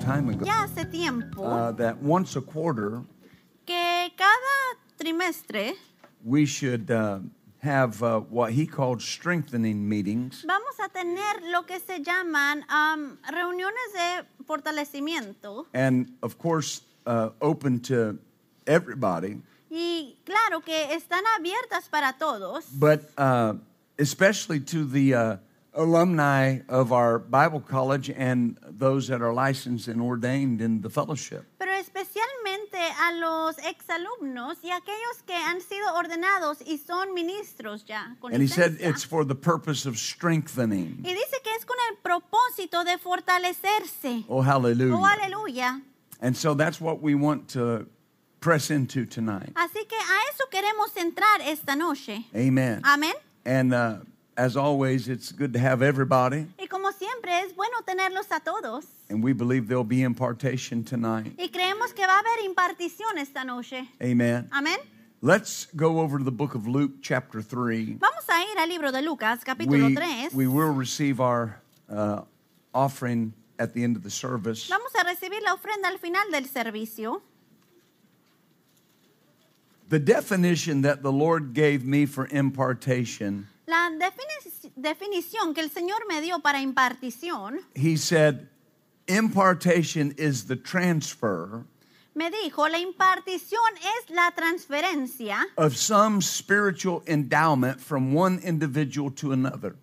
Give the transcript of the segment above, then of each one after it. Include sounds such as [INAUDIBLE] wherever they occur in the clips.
Time ago, Ya hace tiempo uh, that once a quarter que cada trimestre we should uh, have uh, what he called strengthening meetings. vamos a tener lo que se llaman am, reuniones de fortalecimiento. and of course uh, open to everybody, Y claro que están abiertas para todos, but uh, especially to the uh, alumni of our Bible college and those that are licensed and ordained in the fellowship. pero especialmente a los exalumnos y aquellos que han sido ordenados y son ministros ya. Con And he said it's for the purpose of strengthening. y dice que es con el propósito de fortalecerse. Oh, hallelujah. Oh, aleluya. And so that's what we want to press into tonight. Así que a eso queremos entrar esta noche. Amen. Amén. And uh, as always, it's good to have everybody. Y como siempre es bueno tenerlos a todos. And we believe there'll be impartation tonight. Y creemos que va a haber impartición esta noche. Amen. Amén. Let's go over to the book of Luke, chapter 3. Vamos a ir al libro de Lucas, capítulo We, 3. we will receive our uh, offering at the end of the service. Vamos a recibir la ofrenda al final del servicio. The definition that the Lord gave me for impartation, La defini- definición que el Señor me dio para impartición, He said, impartation is the transfer me dijo, la impartición es la transferencia of some spiritual endowment from one individual to another.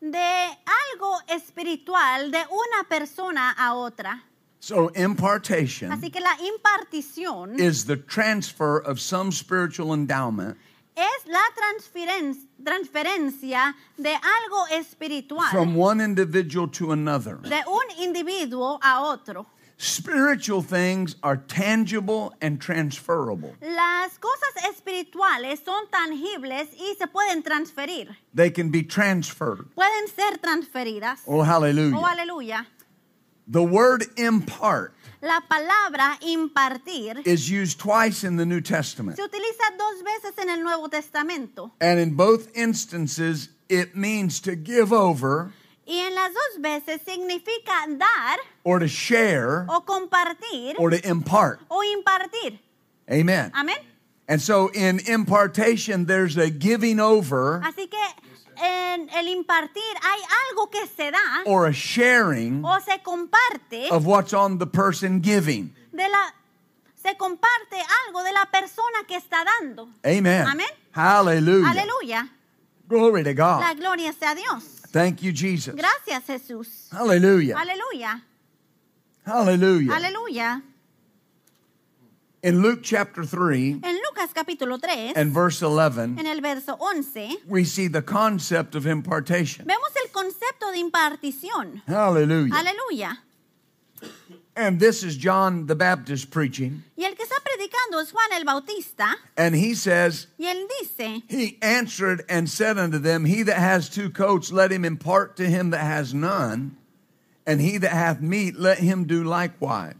de algo espiritual de una persona a otra. So, impartation Así que la impartición is the transfer of some spiritual endowment es la transferen- transferencia de algo espiritual from one individual to another. de un individuo a otro. Spiritual things are tangible and transferable. Las cosas espirituales son tangibles y se pueden transferir. They can be transferred. Pueden ser transferidas. Oh, hallelujah. Oh, aleluya. The word impart La palabra impartir is used twice in the New Testament. se utiliza dos veces en el Nuevo Testamento. And in both instances, it means to give over Y en las dos veces significa dar or to share o compartir or to impart. o impartir. Amen. Amén. And so in impartation, there's a giving over Así que en el impartir hay algo que se da or a sharing o se comparte of what's on the person giving. de la se comparte algo de la persona que está dando. Amen. Amén. Hallelujah. Aleluya. Glory to God. La gloria sea a Dios. Thank you, Jesus. Gracias, Jesús. Hallelujah. Aleluya. Hallelujah. Aleluya. In Luke chapter 3 En Lucas capítulo 3, and verse 11, en el verso 11, we see the concept of impartation. vemos el concepto de impartición. Hallelujah. Aleluya. And this is John the Baptist preaching. Y el que está predicando es Juan el Bautista. And he says, Y él dice, He answered and said unto them, He that has two coats, let him impart to him that has none. And he that hath meat, let him do likewise.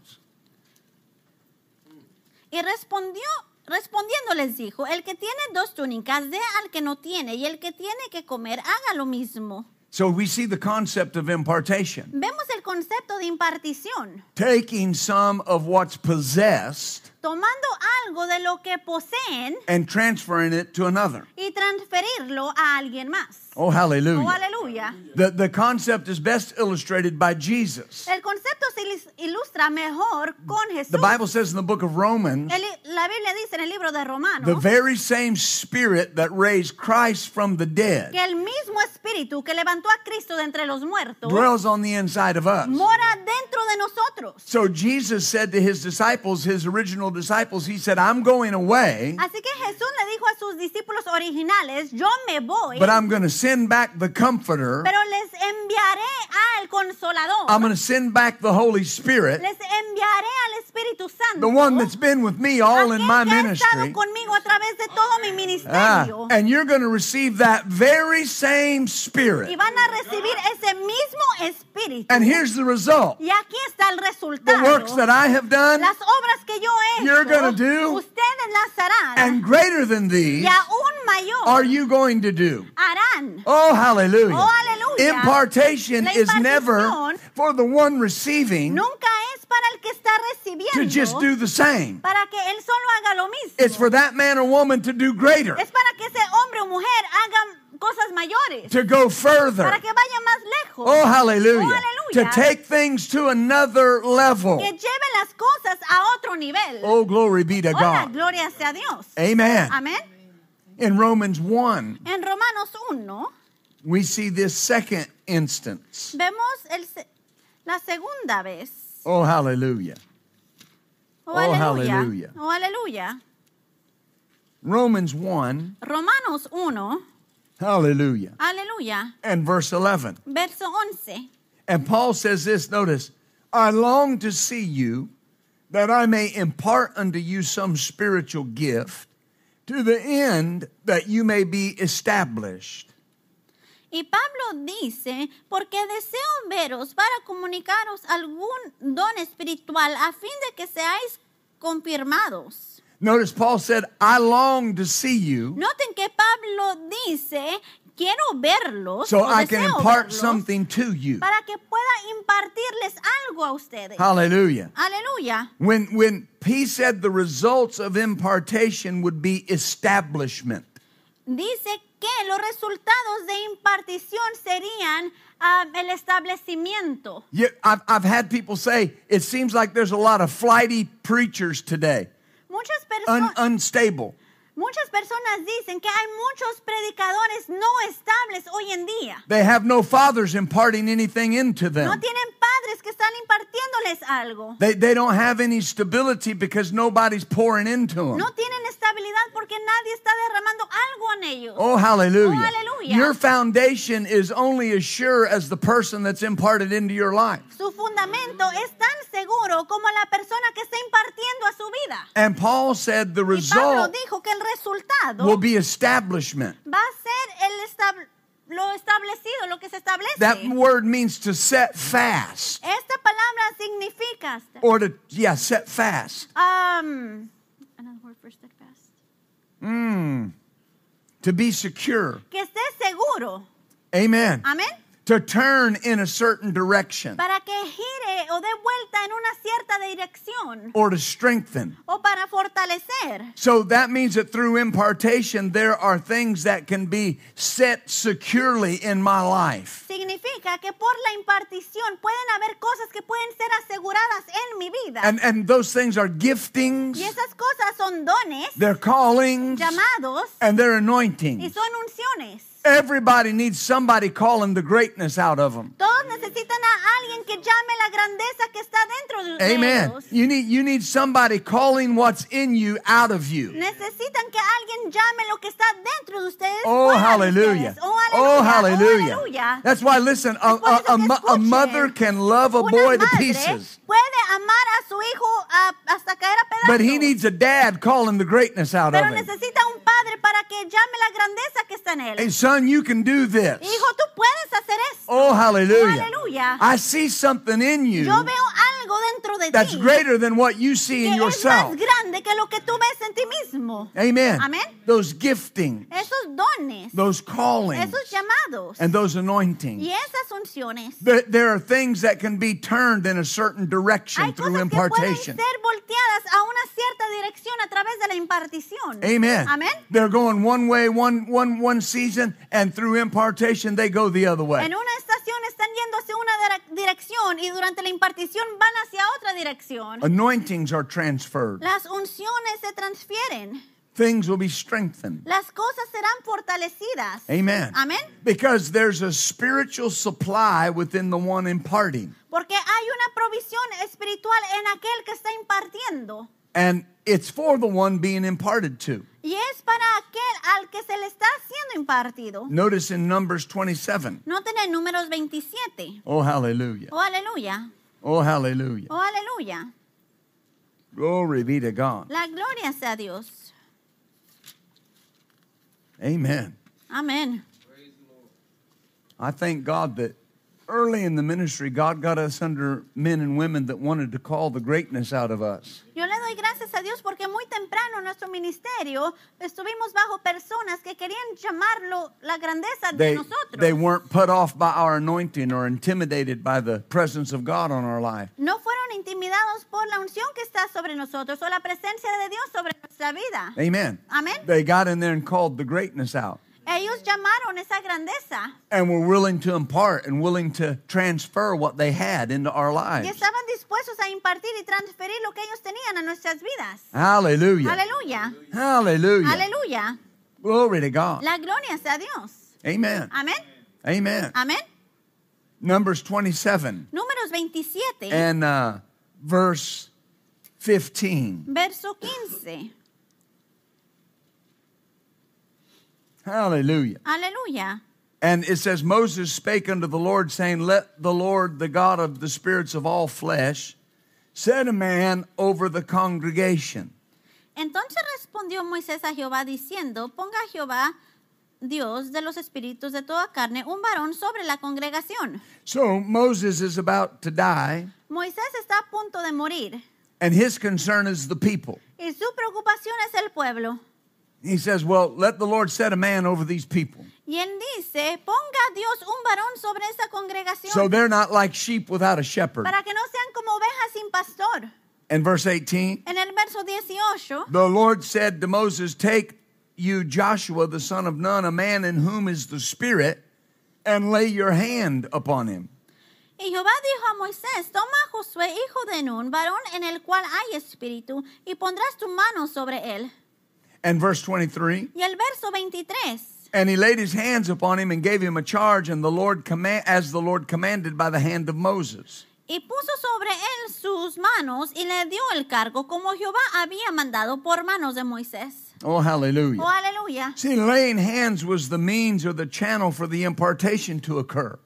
Y respondió, respondiendo les dijo, el que tiene dos túnicas, dé al que no tiene, y el que tiene que comer, haga lo mismo. So we see the concept of impartation. Vemos el concepto de impartición, Taking some of what's possessed tomando algo de lo que poseen and transferring it to another. y transferirlo a alguien más. Oh, hallelujah. Oh, aleluya. The, the concept is best illustrated by Jesus. El concepto se ilustra mejor con Jesús. The Bible says in the book of Romans, El- la Biblia dice en el libro de the very same spirit that raised Christ from the dead que el mismo espíritu que levantó a Cristo de entre los muertos dwells on the inside of us. mora dentro de nosotros. So Jesus said to his disciples, his original disciples, he said, I'm going away, Así que Jesús le dijo a sus discípulos originales, yo me voy, but I'm going to send back the comforter pero les enviaré al consolador, I'm going to send back the Holy Spirit, les enviaré al Espíritu Santo. the one that's been with me all in my que ha estado ministry. conmigo a través de todo mi Ah, and you're going to receive that very same y Spirit. van a recibir ese mismo espíritu. And here's the result y aquí está el the works that I have done, Las obras que yo he you're gonna do, ustedes las harán. and greater than these, y aún mayor are you going to do. harán. Oh, hallelujah. Oh, hallelujah. Impartation is never for the one receiving Nunca es para el que está recibiendo. to just do the same. para que él solo haga lo mismo. It's for that man or woman to do greater, es para que ese hombre o mujer haga cosas mayores. to go further. para que vaya más lejos. Oh, hallelujah. Oh, To take things to another level. que las cosas a otro nivel. Oh, glory be to God. gloria sea Dios. Amen. Amén. In Romans 1, En Romanos 1 we see this second instance. vemos el la segunda vez. Oh, hallelujah. Oh, Oh, hallelujah. Oh, aleluya. Romans 1, Romanos 1, hallelujah. aleluya. And verse 11. Verso 11. And Paul says this notice, I long to see you that I may impart unto you some spiritual gift to the end that you may be established. Y Pablo dice, porque deseo veros para comunicaros algún don espiritual a fin de que seáis confirmados. Notice Paul said, I long to see you Noten que Pablo dice, quiero verlos so I can impart verlos, something to you. para que pueda impartirles algo a ustedes. Hallelujah. Aleluya. When when he said the results of impartation would be establishment. Dice que los resultados de impartición serían ah, el establecimiento. Yeah, I've, I've had people say it seems like there's a lot of flighty preachers today, Muchas un, personas unstable. Muchas personas dicen que hay muchos predicadores no estables hoy en día. They have no fathers imparting anything into No them. tienen padres que están impartiéndoles algo. They, they don't have any stability because nobody's pouring into them. No tienen estabilidad porque nadie está derramando algo en ellos. Oh, hallelujah. Oh, hallelujah. Your foundation is only as sure as the person that's imparted into your life. Su fundamento es tan seguro como la persona que está impartiendo a su vida. And Paul said the Y Pablo result dijo que el resultado will be establishment. va a ser el lo establecido, lo que se establece. That word means to set fast. Esta palabra significa Or to, yeah, set fast. um, another word for steadfast. To be secure. que esté seguro. Amen. Amén. To turn in a certain direction. Para que gire o dé vuelta en una cierta dirección Or to strengthen. o para fortalecer. So that means that through impartation, there are things that can be set securely in my life. Significa que por la impartición pueden haber cosas que pueden ser aseguradas en mi vida. And, and those things are giftings, y esas cosas son dones, they're callings, llamados and they're y anointings. son unciones. Everybody needs somebody calling the greatness out of them. Todos necesitan a alguien que llame la grandeza que está dentro de de Amen. ellos. You need, you need somebody calling what's in you out of you. Necesitan que alguien llame lo que está dentro de ustedes. Oh, hallelujah. Oh, Oh, hallelujah. Oh. That's why, listen, a, a, a, a mother can love a boy to pieces, Puede amar a su hijo a- hasta caer a pedazos. but he needs a dad calling the greatness out pero of him. necesita un padre para que llame la grandeza que está en él. Son, you can do this. Hijo, tú puedes hacer esto. Oh, hallelujah. aleluya. I see something in you Yo veo algo dentro de that's ti greater than what you see que in es yourself. más grande que lo que tú ves en ti mismo. Amen. Amén. Those giftings, Esos dones, those callings, esos llamados and those anointings. y esas unciones. There, there are things that can be turned in a certain direction Hay through cosas que pueden impartation. ser volteadas a una cierta dirección a través de la impartición. Amen. Amén. They're going one way one one one season, and through impartation they go the other way. En una estación están yendo hacia una dire- dirección y durante la impartición van hacia otra dirección. Anointings are transferred. Las unciones se transfieren. Things will be strengthened. Las cosas serán fortalecidas. Amen. Amén. Because there's a spiritual supply within the one imparting. Porque hay una provisión espiritual en aquel que está impartiendo. And it's for the one being imparted to. Y es para aquel al que se le está siendo impartido. Notice in Numbers 27. Noten en números 27. Oh, hallelujah. Oh, aleluya. Oh, hallelujah. Oh, aleluya. Glory be to God. La gloria sea a Dios. Amen. Amén. I thank God that early in the ministry, God got us under men and women that wanted to call the greatness out of us. Yo le doy gracias a Dios porque muy temprano en nuestro ministerio estuvimos bajo personas que querían llamarlo la grandeza de They, nosotros. they weren't put off by our anointing or intimidated by the presence of God on our life. no fueron intimidados por la unción que está sobre nosotros o la presencia de Dios sobre nuestra vida. Amen. Amén. They got in there and called the greatness out Ellos llamaron esa grandeza and were willing to impart and willing to transfer what they had into our y lives. estaban dispuestos a impartir y transferir lo que ellos tenían a nuestras vidas. Hallelujah. Aleluya. Hallelujah. Aleluya. Glory to God. La gloria sea a Dios. Amen. Amén. Amen. Amén. Numbers 27 Números 27, and uh, verse 15. verso 15. Hallelujah. Hallelujah. And it says, Moses spake unto the Lord, saying, Let the Lord, the God of the spirits of all flesh, set a man over the congregation. Entonces respondió Moisés a Jehová diciendo, ponga a Jehová, Dios de los espíritus de toda carne, un varón sobre la congregación. So Moses is about to die, Moisés está a punto de morir and his concern is the people. y su preocupación es el pueblo. He says, Well, let the Lord set a man over these people. Y él dice, ponga Dios un varón sobre esa congregación So they're not like sheep without a shepherd. para que no sean como ovejas sin pastor. And verse 18, En el verso 18, the Lord said to Moses, Take you Joshua the son of Nun, a man in whom is the Spirit, and lay your hand upon him. Y Jehová dijo a Moisés, toma a Josué, hijo de Nun, varón en el cual hay espíritu, y pondrás tu mano sobre él. And verse 23, Y el verso 23, and he laid his hands upon him and gave him a charge, and the Lord command as the Lord commanded by the hand of Moses. y puso sobre él sus manos, y le dio el cargo, como Jehová había mandado por manos de Moisés. Oh, hallelujah. Oh, aleluya. See, laying hands was the means or the channel for the impartation to occur.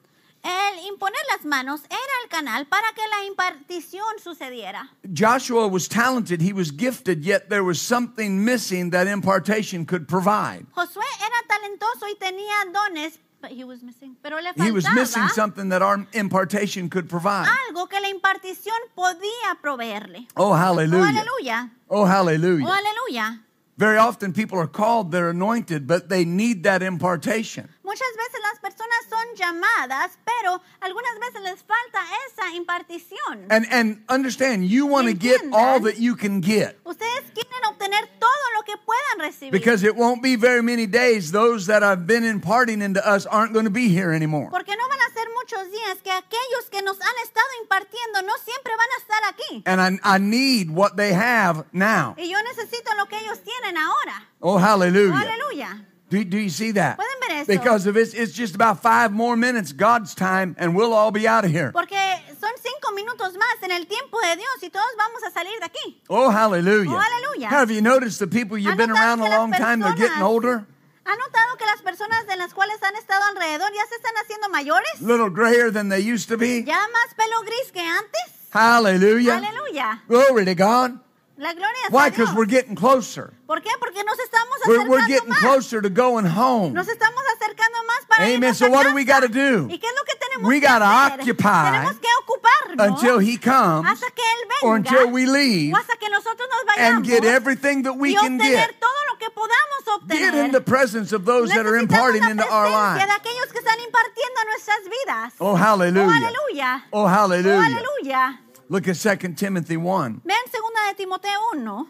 El imponer las manos era el canal para que la impartición sucediera. Joshua was talented, he was gifted, yet there was something missing that impartation could provide. Josué era talentoso y tenía dones, but he was missing, pero le He was missing faltaba something that our impartation could provide. algo que la impartición podía proveerle. Oh, Oh, hallelujah. Oh, hallelujah. Oh, aleluya. Very often people are called, they're anointed, but they need that impartation. Muchas veces las personas son llamadas, pero algunas veces les falta esa impartición. And and understand, you want to get all that you can get. Ustedes quieren obtener todo lo que puedan recibir. Because it won't be very many days those that have been imparting into us aren't going to be here anymore. Porque no van a ser muchos días que aquellos que nos han estado impartiendo no siempre van a estar aquí. And I, I need what they have now. Y yo necesito lo que ellos tienen ahora. Oh, Oh, hallelujah. Do, do you see that? Pueden ver eso. Because of it's, it's just about five more minutes, God's time, and we'll all be out of here. Porque son cinco minutos más en el tiempo de Dios y todos vamos a salir de aquí. Oh, hallelujah. Oh, hallelujah. Have you noticed the people you've been around a long time, they're getting older? ¿Ha notado que las personas de las cuales han estado alrededor ya se están haciendo mayores? little grayer than they used to be. ¿Ya más pelo gris que antes? Hallelujah. Aleluya. Glory to God. La gloria sea Why? Because we're getting closer. ¿Por qué? Porque nos estamos We're, we're getting más. closer to going home. Nos estamos acercando más para Amen. So what do we gotta do? ¿Y qué es lo que tenemos We gotta occupy Tenemos que ocuparnos Until he comes hasta que él venga or until we leave o hasta que nosotros nos and get everything that we y can get. todo lo que podamos Get in the presence of those that are imparting into our lives. de aquellos que están impartiendo nuestras vidas. Oh, hallelujah. Oh, aleluya. Oh, Oh, hallelujah. Look at 2 Timothy 1. Vean segunda de Timoteo 1.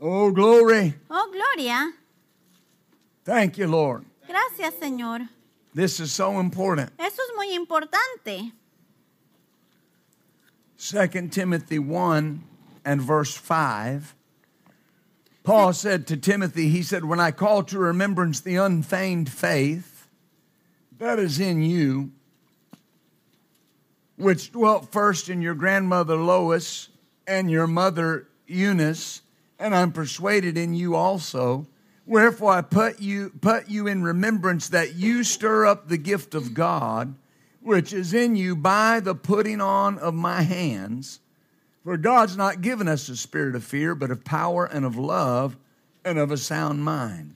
Oh, glory. Oh, gloria. Thank you, Lord. Gracias, Señor. This is so important. Eso es muy importante. 2 Timothy 1 and verse 5. Paul said to Timothy, he said, When I call to remembrance the unfeigned faith that is in you, which dwelt first in your grandmother Lois and your mother Eunice, and I'm persuaded in you also. Wherefore I put you put you in remembrance that you stir up the gift of God, which is in you by the putting on of my hands. For God's not given us a spirit of fear, but of power and of love and of a sound mind.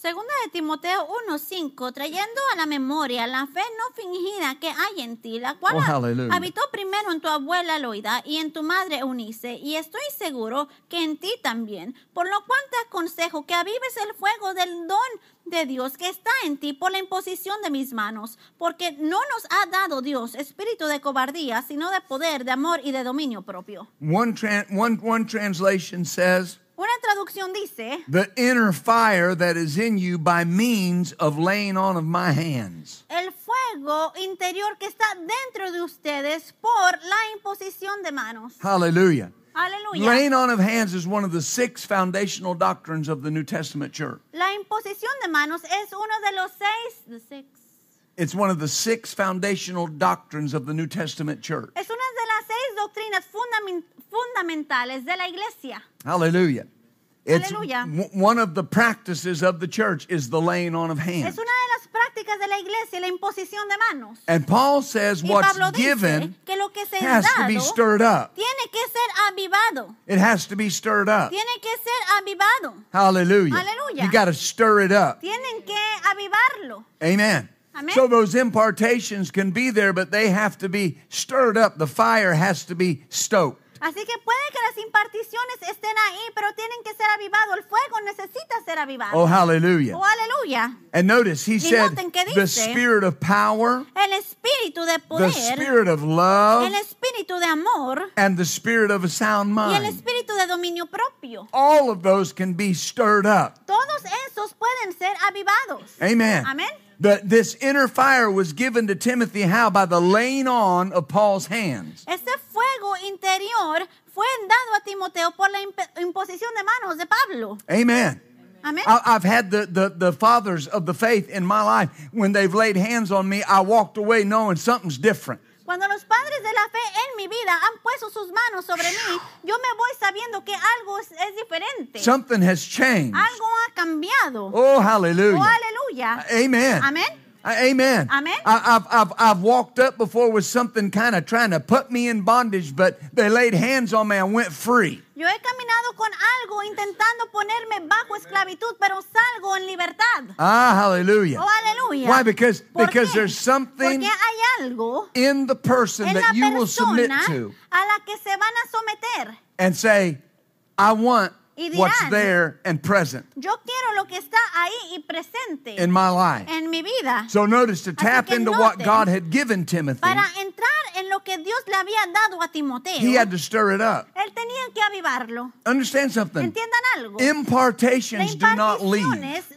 Segunda de Timoteo 1:5, trayendo a la memoria la fe no fingida que hay en ti, la cual Oh, habitó primero en tu abuela Loida y en tu madre Eunice, y estoy seguro que en ti también, por lo cual te aconsejo que avives el fuego del don de Dios que está en ti por la imposición de mis manos, porque no nos ha dado Dios espíritu de cobardía, sino de poder, de amor y de dominio propio. One, tran- one, one translation says, Una traducción dice, the inner fire that is in you by means of laying on of my hands. el fuego interior que está dentro de ustedes por la imposición de manos. Hallelujah. Aleluya. Laying on of hands is one of the six foundational doctrines of the New Testament church. La imposición de manos es uno de los seis, the six. It's one of the six foundational doctrines of the New Testament church. es una de las seis doctrinas fundamen- fundamentales de la iglesia. Hallelujah. It's Hallelujah. one of the practices of the church is the laying on of hands. Es una de las prácticas de la iglesia, la imposición de manos. And Paul says Y what's Pablo given que lo que se has to be stirred up. tiene que ser avivado. It has to be stirred up. Tiene que ser avivado. Hallelujah. Hallelujah. You got to stir it up. Tienen que avivarlo. Amen. Amen. So those impartations can be there, but they have to be stirred up. The fire has to be stoked. Así que puede que las imparticiones estén ahí, pero tienen que ser avivado. El fuego necesita ser avivado. Oh, hallelujah. Oh, aleluya. And notice he Y said que the dice, spirit of power, El espíritu de the poder, spirit of love, el espíritu de amor and the spirit of a sound y el mind. espíritu de dominio propio. All of those can be stirred up. Todos esos pueden ser avivados. Amen. Amén. The, this inner fire was given to Timothy how? By the laying on of Paul's hands. Ese fuego interior fue dado a Timoteo por la imp- imposición de manos de Pablo. Amen. Amén. I, I've had the, the, the fathers of the faith in my life. When they've laid hands on me, I walked away knowing something's different. Cuando los padres de la fe en mi vida han puesto sus manos sobre mí, yo me voy sabiendo que algo es, es diferente. Something has changed. Algo ha cambiado. Oh, hallelujah. Oh, aleluya. Amen. Amén. Amen. Amen. I, I've, I've, I've walked up before with something kind of trying to put me in bondage, but they laid hands on me and went free. Yo he caminado con algo intentando ponerme bajo esclavitud, pero salgo en libertad. Ah, hallelujah. Oh, aleluya. Why? Because, because qué? there's something in the person that you will submit to a la que se van a someter. and say, I want Y dirán, what's there and present Yo quiero lo que está ahí y presente in my life. en mi vida. So notice to tap into what God had given Timothy, Para entrar en lo que Dios le había dado a Timoteo, he had to stir it up. él tenía que avivarlo. Understand something? ¿Entiendan algo? Impartations do not leave.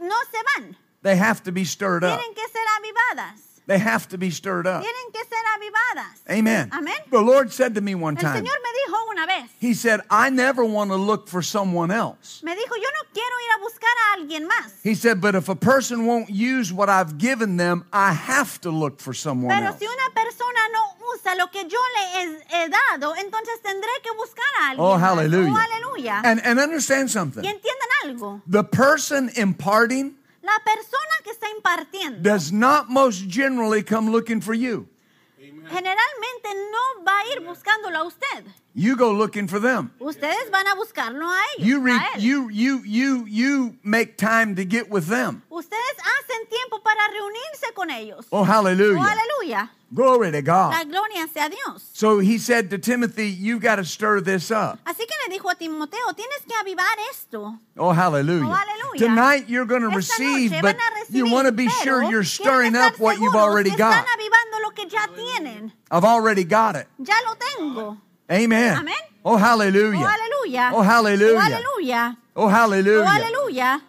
no se van. They have to be stirred up. Tienen que ser avivadas. They have to be stirred up. Tienen que ser avivadas. Amen. Amén. The Lord said to me one El time, Señor me dijo una vez, He said, I never want to look for someone else. me dijo, yo no quiero ir a buscar a alguien más. He said, but if a person won't use what I've given them, I have to look for someone Pero else. si una persona no usa lo que yo le he, he dado, entonces tendré que buscar a alguien Oh, más. Oh, hallelujah. Oh, aleluya. And, and understand something. y entiendan algo. The person imparting La persona que está impartiendo does not most generally come looking for you. generalmente no va a ir buscándolo a usted. You go looking for them. Ustedes van a buscarlo a ellos. You re- a you you you you make time to get with them. Ustedes hacen tiempo para reunirse con ellos. Oh hallelujah. Oh, aleluya. Glory to La God. gloria sea Dios. So he said to Timothy, you've got to stir this up. Así que le dijo a Timoteo, tienes que avivar esto. Oh hallelujah. Oh, hallelujah. Tonight you're going to receive, but you want to be sure you're stirring up what you've already got. Avivando lo que ya tienen. I've already got it. Ya lo tengo. Amen. Amén. Oh hallelujah. Oh, aleluya. Oh, hallelujah. Oh, aleluya. Oh Oh, hallelujah.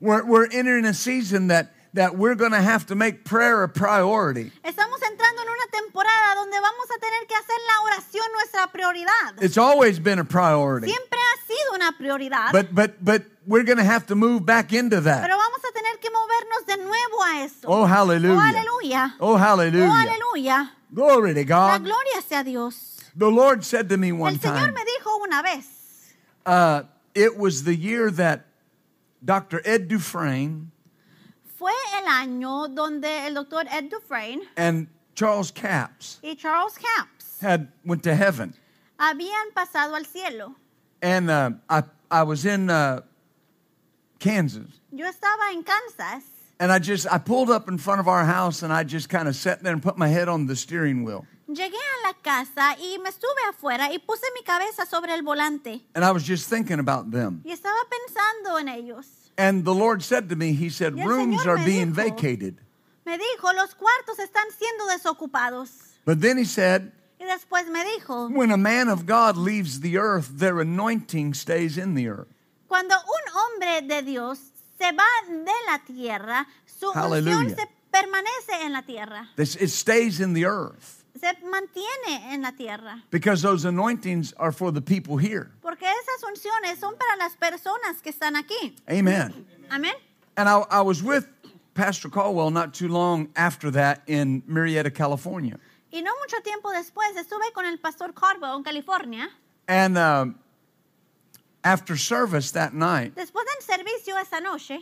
We're, we're entering a season that, that we're going to have to make prayer a priority. Estamos entrando en una temporada donde vamos a tener que hacer la oración nuestra prioridad. It's always been a priority. Siempre ha sido una prioridad, But but but we're going to have to move back into that. pero vamos a tener que movernos de nuevo a eso. Oh hallelujah. Oh, aleluya. Oh hallelujah. Oh, aleluya. Glory to God. La gloria sea a Dios. The Lord said to me one El Señor time, me dijo una vez, uh, it was the year that Dr. Ed Dufresne Fue el año donde el doctor Ed Dufresne and Charles Capps y Charles Camps had went to heaven. habían pasado al cielo. And uh, I, I was in uh, Kansas. Yo estaba en Kansas And I just, I pulled up in front of our house and I just kind of sat there and put my head on the steering wheel. Llegué a la casa y me estuve afuera y puse mi cabeza sobre el volante And I was just thinking about them. y estaba pensando en ellos. And the Lord said to me, He said, rooms are being dijo- vacated. Me dijo, los cuartos están siendo desocupados. But then He said, Y después me dijo, when a man of God leaves the earth, their anointing stays in the earth. cuando un hombre de Dios se va de la tierra, su Hallelujah. unción se permanece en la tierra, This, it stays in the earth se mantiene en la tierra. because those anointings are for the people here. Porque esas unciones son para las personas que están aquí. Amen. Amén. And I, I was with Pastor Caldwell not too long after that in Murrieta, California. Y no mucho tiempo después estuve con el pastor Caldwell en California. And um, after service that night, Después del servicio esa noche,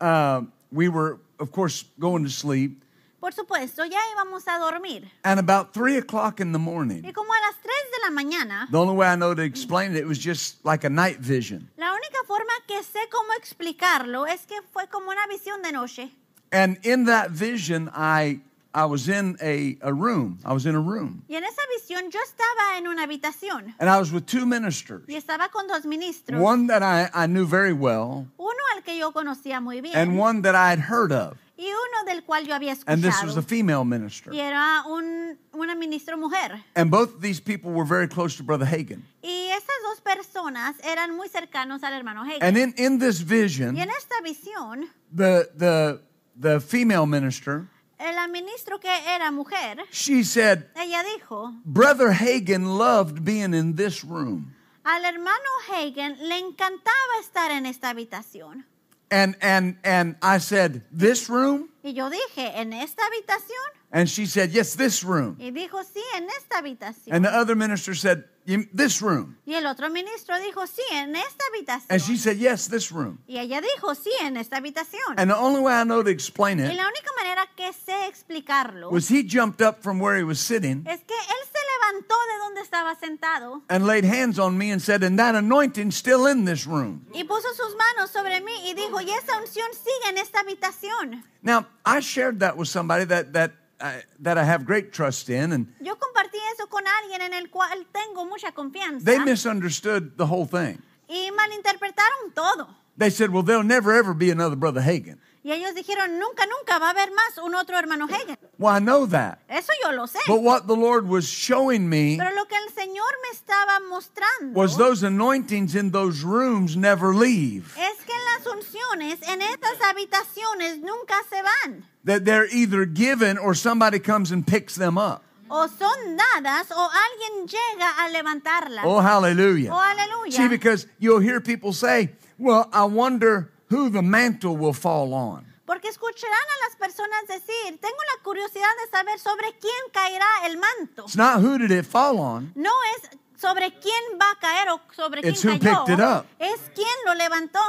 uh, we were, of course, going to sleep. Por supuesto, ya íbamos a dormir. And about three o'clock in the Y morning, como a las 3 de la mañana, the only way I know to explain it, it was just like a night vision. la única forma que sé cómo explicarlo es que fue como una visión de noche. And in that vision, I I was in a, a room. I was in a room. Y en esa visión yo estaba en una habitación And I was with two ministers. y estaba con dos ministros. One that I, I knew very well, Uno al que yo conocía muy bien and one that I had heard of. Y uno del cual yo había And this was escuchado. a female minister. Y era un, una ministro mujer. And both of these people were very close to Brother Hagan. Y esas dos personas eran muy cercanos al hermano Hagen. And in, in this vision, Y en esta visión, the, the, the female minister, el ministro que era mujer, she said, ella dijo, Brother Hagan loved being in this room. al hermano Hagen le encantaba estar en esta habitación. And, and, and I said, This room? Y yo dije, ¿en esta habitación? And she said, Yes, this room. Y dijo, sí, en esta habitación. And the other minister said, This room. y el otro ministro dijo, sí, en esta habitación. And she said, Yes, this room. y ella dijo, sí, en esta habitación. And the only way I know to explain it y la única manera que sé explicarlo was he jumped up from where he was sitting es que él se levantó de donde estaba sentado and laid hands on me and said, And that anointing still in this room. y puso sus manos sobre mí y dijo, y esa unción sigue en esta habitación. Now, I shared that with somebody that, that, I that I have great trust in, and Yo compartí eso con alguien en el cual tengo mucha confianza they misunderstood the whole thing. y malinterpretaron todo. They said, Well, there'll never ever be another Brother Hagin. Y ellos dijeron, nunca, nunca va a haber más un otro hermano Hagin. Well, I know that. Eso yo lo sé. But what the Lord was showing me Pero lo que el Señor me estaba mostrando was those anointings in those rooms never leave. es que las unciones en estas habitaciones nunca se van. That they're either given or somebody comes and picks them up. O son dadas o alguien llega a levantarlas. Oh, hallelujah. Oh, aleluya. See, because you'll hear people say, Well, I wonder who the mantle will fall on. Porque escucharán a las personas decir, tengo la curiosidad de saber sobre quién caerá el manto. It's not who did it fall on, No es sobre quién va a caer o sobre It's quién who cayó. picked it up. Es quién lo levantó.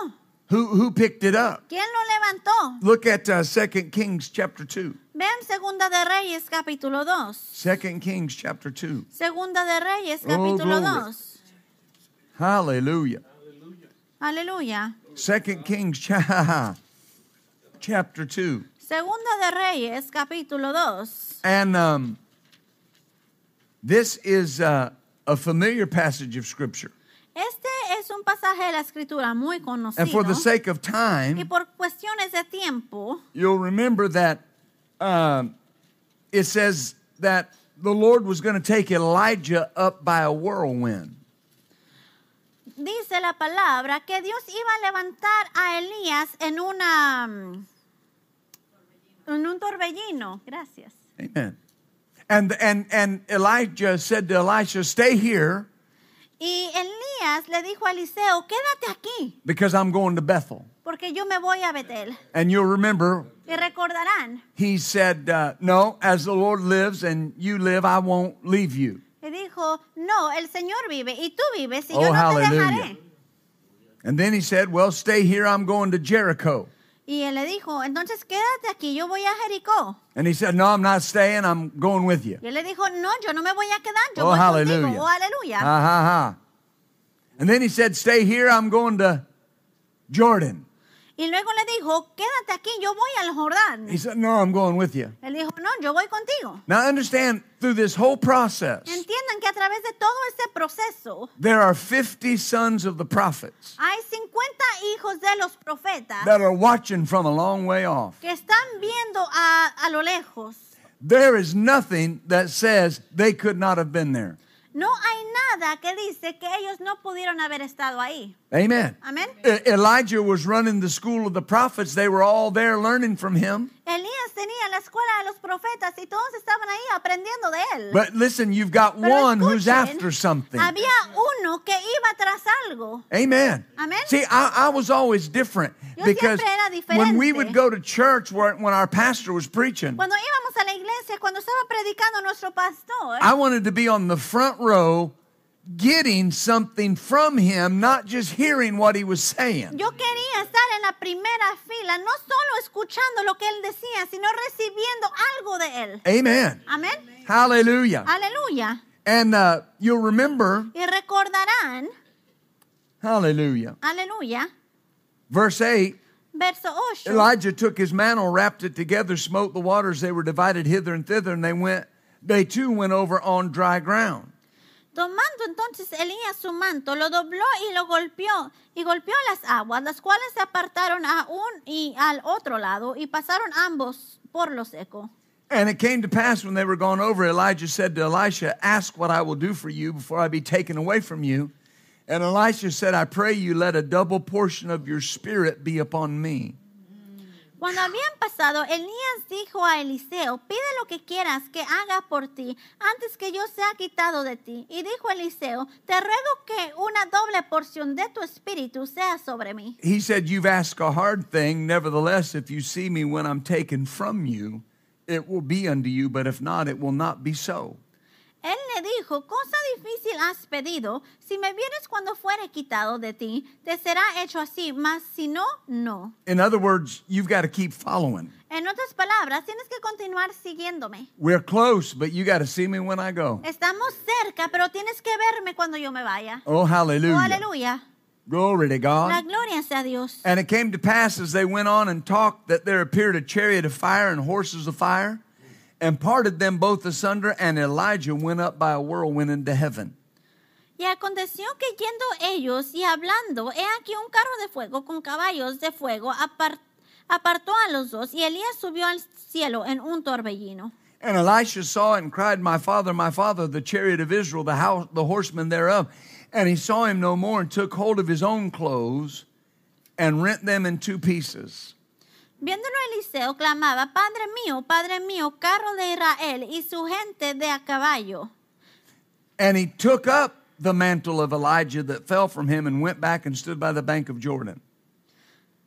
who, who picked it up. ¿Quién lo levantó? Look at uh, 2 Kings chapter 2. Vean Segunda de Reyes capítulo 2. 2 Kings chapter 2. Segunda de Reyes Oh, capítulo glory. 2. Hallelujah. Aleluya. 2 Kings cha- [LAUGHS] chapter 2. Segunda de Reyes capítulo 2. And um, this is uh, a familiar passage of Scripture. Este es un pasaje de la escritura muy conocido. And for the sake of Y time, por cuestiones de tiempo, you'll remember that um, it says that the Lord was going to take Elijah up by a whirlwind. Dice la palabra que Dios iba a levantar a Elías en una mm, en un torbellino. Gracias. Amen. And, and, and Elijah said to Elisha, Stay here Y Elías le dijo a Eliseo, quédate aquí, because I'm going to Bethel. porque yo me voy a Betel. And you'll remember Y recordarán, he said, uh, No, as the Lord lives and you live, I won't leave you. Y dijo, no, el Señor vive y tú vives y Oh, yo no te hallelujah. dejaré. And then he said, Well, stay here. I'm going to Jericho. Y él le dijo, entonces quédate aquí, yo voy a Jericó. And he said, No, I'm not staying. I'm going with you. Y él le dijo, no, yo no me voy a quedar, yo Oh, voy hallelujah. contigo. Oh, aleluya. Ha ha ha. And then he said, Stay here. I'm going to Jordan. Y luego le dijo, quédate aquí, yo voy al Jordán. He said, No, I'm going with you. Él dijo, no, yo voy contigo. Now understand, through this whole process, Entiendan que a través de todo este proceso there are 50 sons of the prophets hay 50 hijos de los profetas that are watching from a long way off. que están viendo a, a lo lejos. There is nothing that says they could not have been there. No hay nada que dice que ellos no pudieron haber estado ahí. Amen. Amén. E- Elijah was running the school of the prophets. They were all there learning from him. Elías tenía la escuela de los profetas y todos estaban ahí aprendiendo de él. But listen, you've got Pero one who's after something. Había uno que iba tras algo. Amen. Amen. See, I, I was always different Yo because when we would go to church where, when our pastor was preaching, Cuando íbamos a la iglesia, cuando estaba predicando nuestro pastor, I wanted to be on the front row getting something from him, not just hearing what he was saying. yo quería estar en la primera fila, no solo escuchando lo que él decía, sino recibiendo algo de él. Amen. Amén. Hallelujah. Hallelujah. And uh, you'll remember, Y recordarán, hallelujah, aleluya, verse 8 verso 8. Elijah took his mantle, wrapped it together, smote the waters. They were divided hither and thither, and they went, they too went over on dry ground. Tomando entonces Elías su manto, lo dobló y lo golpeó, y golpeó las aguas, las cuales se apartaron a un y al otro lado, y pasaron ambos por lo seco. And it came to pass when they were gone over, Elijah said to Elisha, Ask what I will do for you before I be taken away from you. And Elisha said, I pray you, let a double portion of your spirit be upon me. Cuando habían pasado, Elías dijo a Eliseo, pide lo que quieras que haga por ti antes que yo sea quitado de ti. Y dijo Eliseo, te ruego que una doble porción de tu espíritu sea sobre mí. He said, You've asked a hard thing. Nevertheless, if you see me when I'm taken from you, it will be unto you, but if not, it will not be so. Él le dijo, cosa difícil has pedido, si me vienes cuando fuere quitado de ti, te será hecho así, mas si no, no. In other words, you've got to keep following. En otras palabras, tienes que continuar siguiéndome. We're close, but you got to see me when I go. Estamos cerca, pero tienes que verme cuando yo me vaya. Oh, Oh, hallelujah. Glory to La God. gloria sea Dios. And it came to pass as they went on and talked that there appeared a chariot of fire and horses of fire, and parted them both asunder, and Elijah went up by a whirlwind into heaven. Y aconteció que yendo ellos y hablando, he aquí un carro de fuego con caballos de fuego apar- apartó a los dos, y Elías subió al cielo en un torbellino. And Elisha saw it and cried, My father, my father, the chariot of Israel, the, house, the horsemen thereof. And he saw him no more and took hold of his own clothes and rent them in two pieces. Viéndolo Eliseo clamaba, Padre mío, Padre mío, carro de Israel y su gente de a caballo. And he took up the mantle of Elijah that fell from him and went back and stood by the bank of Jordan.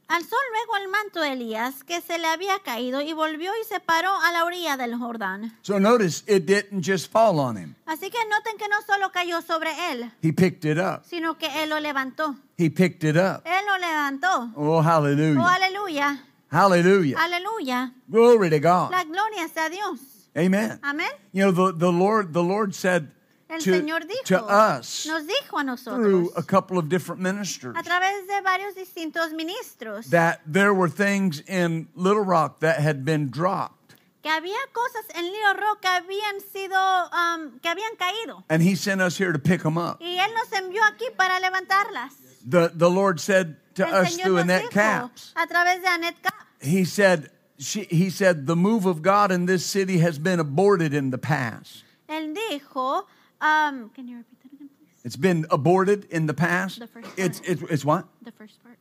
Alzó luego el manto de Elías que se le había caído y volvió y se paró a la orilla del Jordán. So notice it didn't just fall on him, Así que noten que no solo cayó sobre él, he picked it up. sino que él lo levantó. He picked it up. Él lo levantó. Oh, Oh, hallelujah. Hallelujah. aleluya. Glory to God. La gloria sea a Dios. Amen. Amén. You know, the, the Lord the Lord said El to, Señor to us nos dijo a nosotros, through a couple of different ministers a través de varios distintos ministros, that there were things in Little Rock that had been dropped. Que había cosas en Little Rock que habían sido, um, que habían caído. And he sent us here to pick them up. Y Él nos envió aquí para levantarlas. The, the Lord said to El us Señor through Annette Capps, a través de Annette Cap. he said, she, he said, the move of God in this city has been aborted in the past. Él dijo, um, can you repeat that again, please? It's been aborted in the past. The first It's, part. it's, it's what? The first part.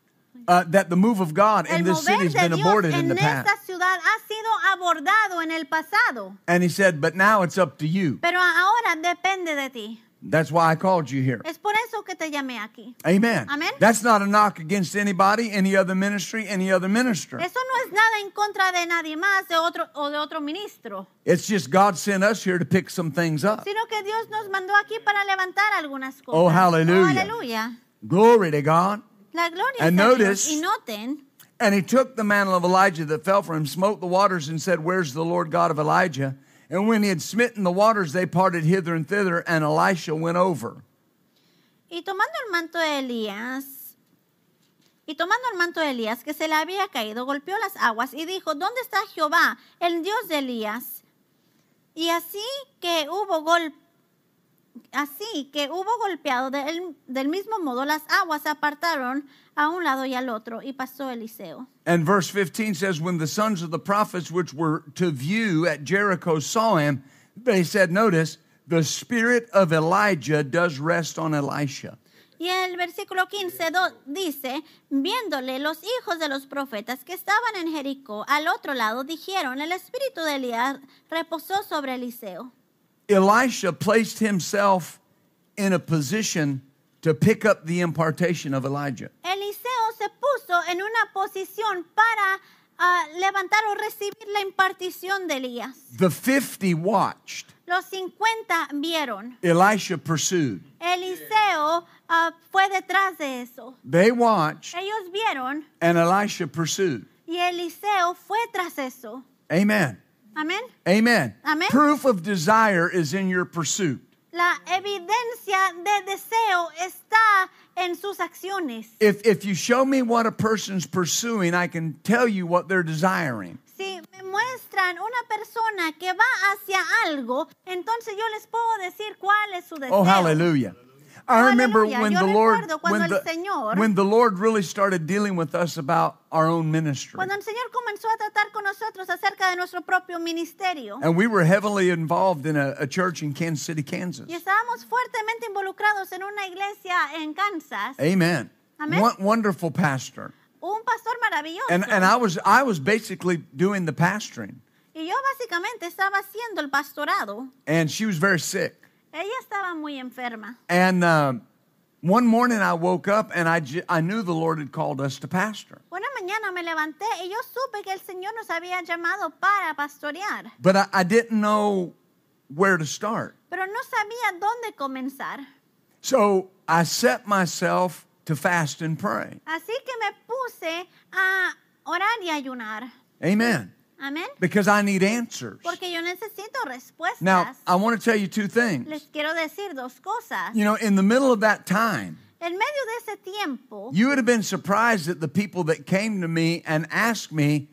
Uh, that the move of God in El this city has been Dios aborted in the past. Ciudad ha sido abordado en el pasado, And he said, but now it's up to you. pero ahora depende de ti. That's why I called you here. Es por eso que te llamé aquí. Amen. Amen. That's not a knock against anybody, any other ministry, any other minister. Eso no es nada en contra de nadie más de otro, o de otro ministro, It's just God sent us here to pick some things up. sino que Dios nos mandó aquí para levantar algunas oh, cosas. Oh, hallelujah. Oh, aleluya. Glory to God. La gloria And es a Dios. notice- Y noten, And he took the mantle of Elijah that fell from him, smote the waters, and said, Where's the Lord God of Elijah? And when he had smitten the waters, they parted hither and thither, and Elisha went over. y tomando el manto de Elías, y tomando el manto de Elías que se le había caído, golpeó las aguas y dijo, ¿dónde está Jehová, el Dios de Elías? Y así que hubo gol, así que hubo golpeado del, del mismo modo, las aguas se apartaron a un lado y al otro, y pasó Eliseo. And verse 15 says, When the sons of the prophets which were to view at Jericho saw him, they said, Notice, the spirit of Elijah does rest on Elisha. Y el versículo 15 do- dice, viéndole los hijos de los profetas que estaban en Jericó al otro lado, dijeron, el espíritu de Elías reposó sobre Eliseo. Elisha placed himself in a position to pick up the impartation of Elijah. Eliseo se puso en una posición para ah, levantar o recibir la impartición de Elías. The 50 watched, Los 50 vieron. Elisha pursued. Eliseo ah, fue detrás de eso. They watched, Ellos vieron and Elisha pursued. y Eliseo fue tras eso. Amen. Amén. Amen. Amen. Proof of desire is in your pursuit. La evidencia de deseo está en sus acciones. If, if you show me what a person's pursuing, I can tell you what they're desiring. Si me muestran una persona que va hacia algo, entonces yo les puedo decir cuál es su deseo. Oh, hallelujah. I remember when the Lord when the, Señor- when the Lord really started dealing with us about our own ministry. Cuando el Señor comenzó a tratar con nosotros acerca de nuestro propio ministerio, And we were heavily involved in a, a church in Kansas City, Kansas. y estábamos fuertemente involucrados en una iglesia en Kansas, Amen. Amen. Won- wonderful pastor. un pastor maravilloso. And and I was I was basically doing the pastoring. y yo básicamente estaba haciendo el pastorado. And she was very sick. Ella estaba muy enferma. And uh, one morning I woke up and I, ju- I knew the Lord had called us to pastor. Una mañana me levanté y yo supe que el Señor nos había llamado para pastorear, But I, I didn't know where to start. pero no sabía dónde comenzar. So I set myself to fast and pray. Así que me puse a orar y ayunar. Amen. Amén. Because I need answers. Porque yo necesito respuestas. Now, I want to tell you two things. Les quiero decir dos cosas. You know, in the middle of that time, En medio de ese tiempo, you would have been surprised at the people that came to me and asked me,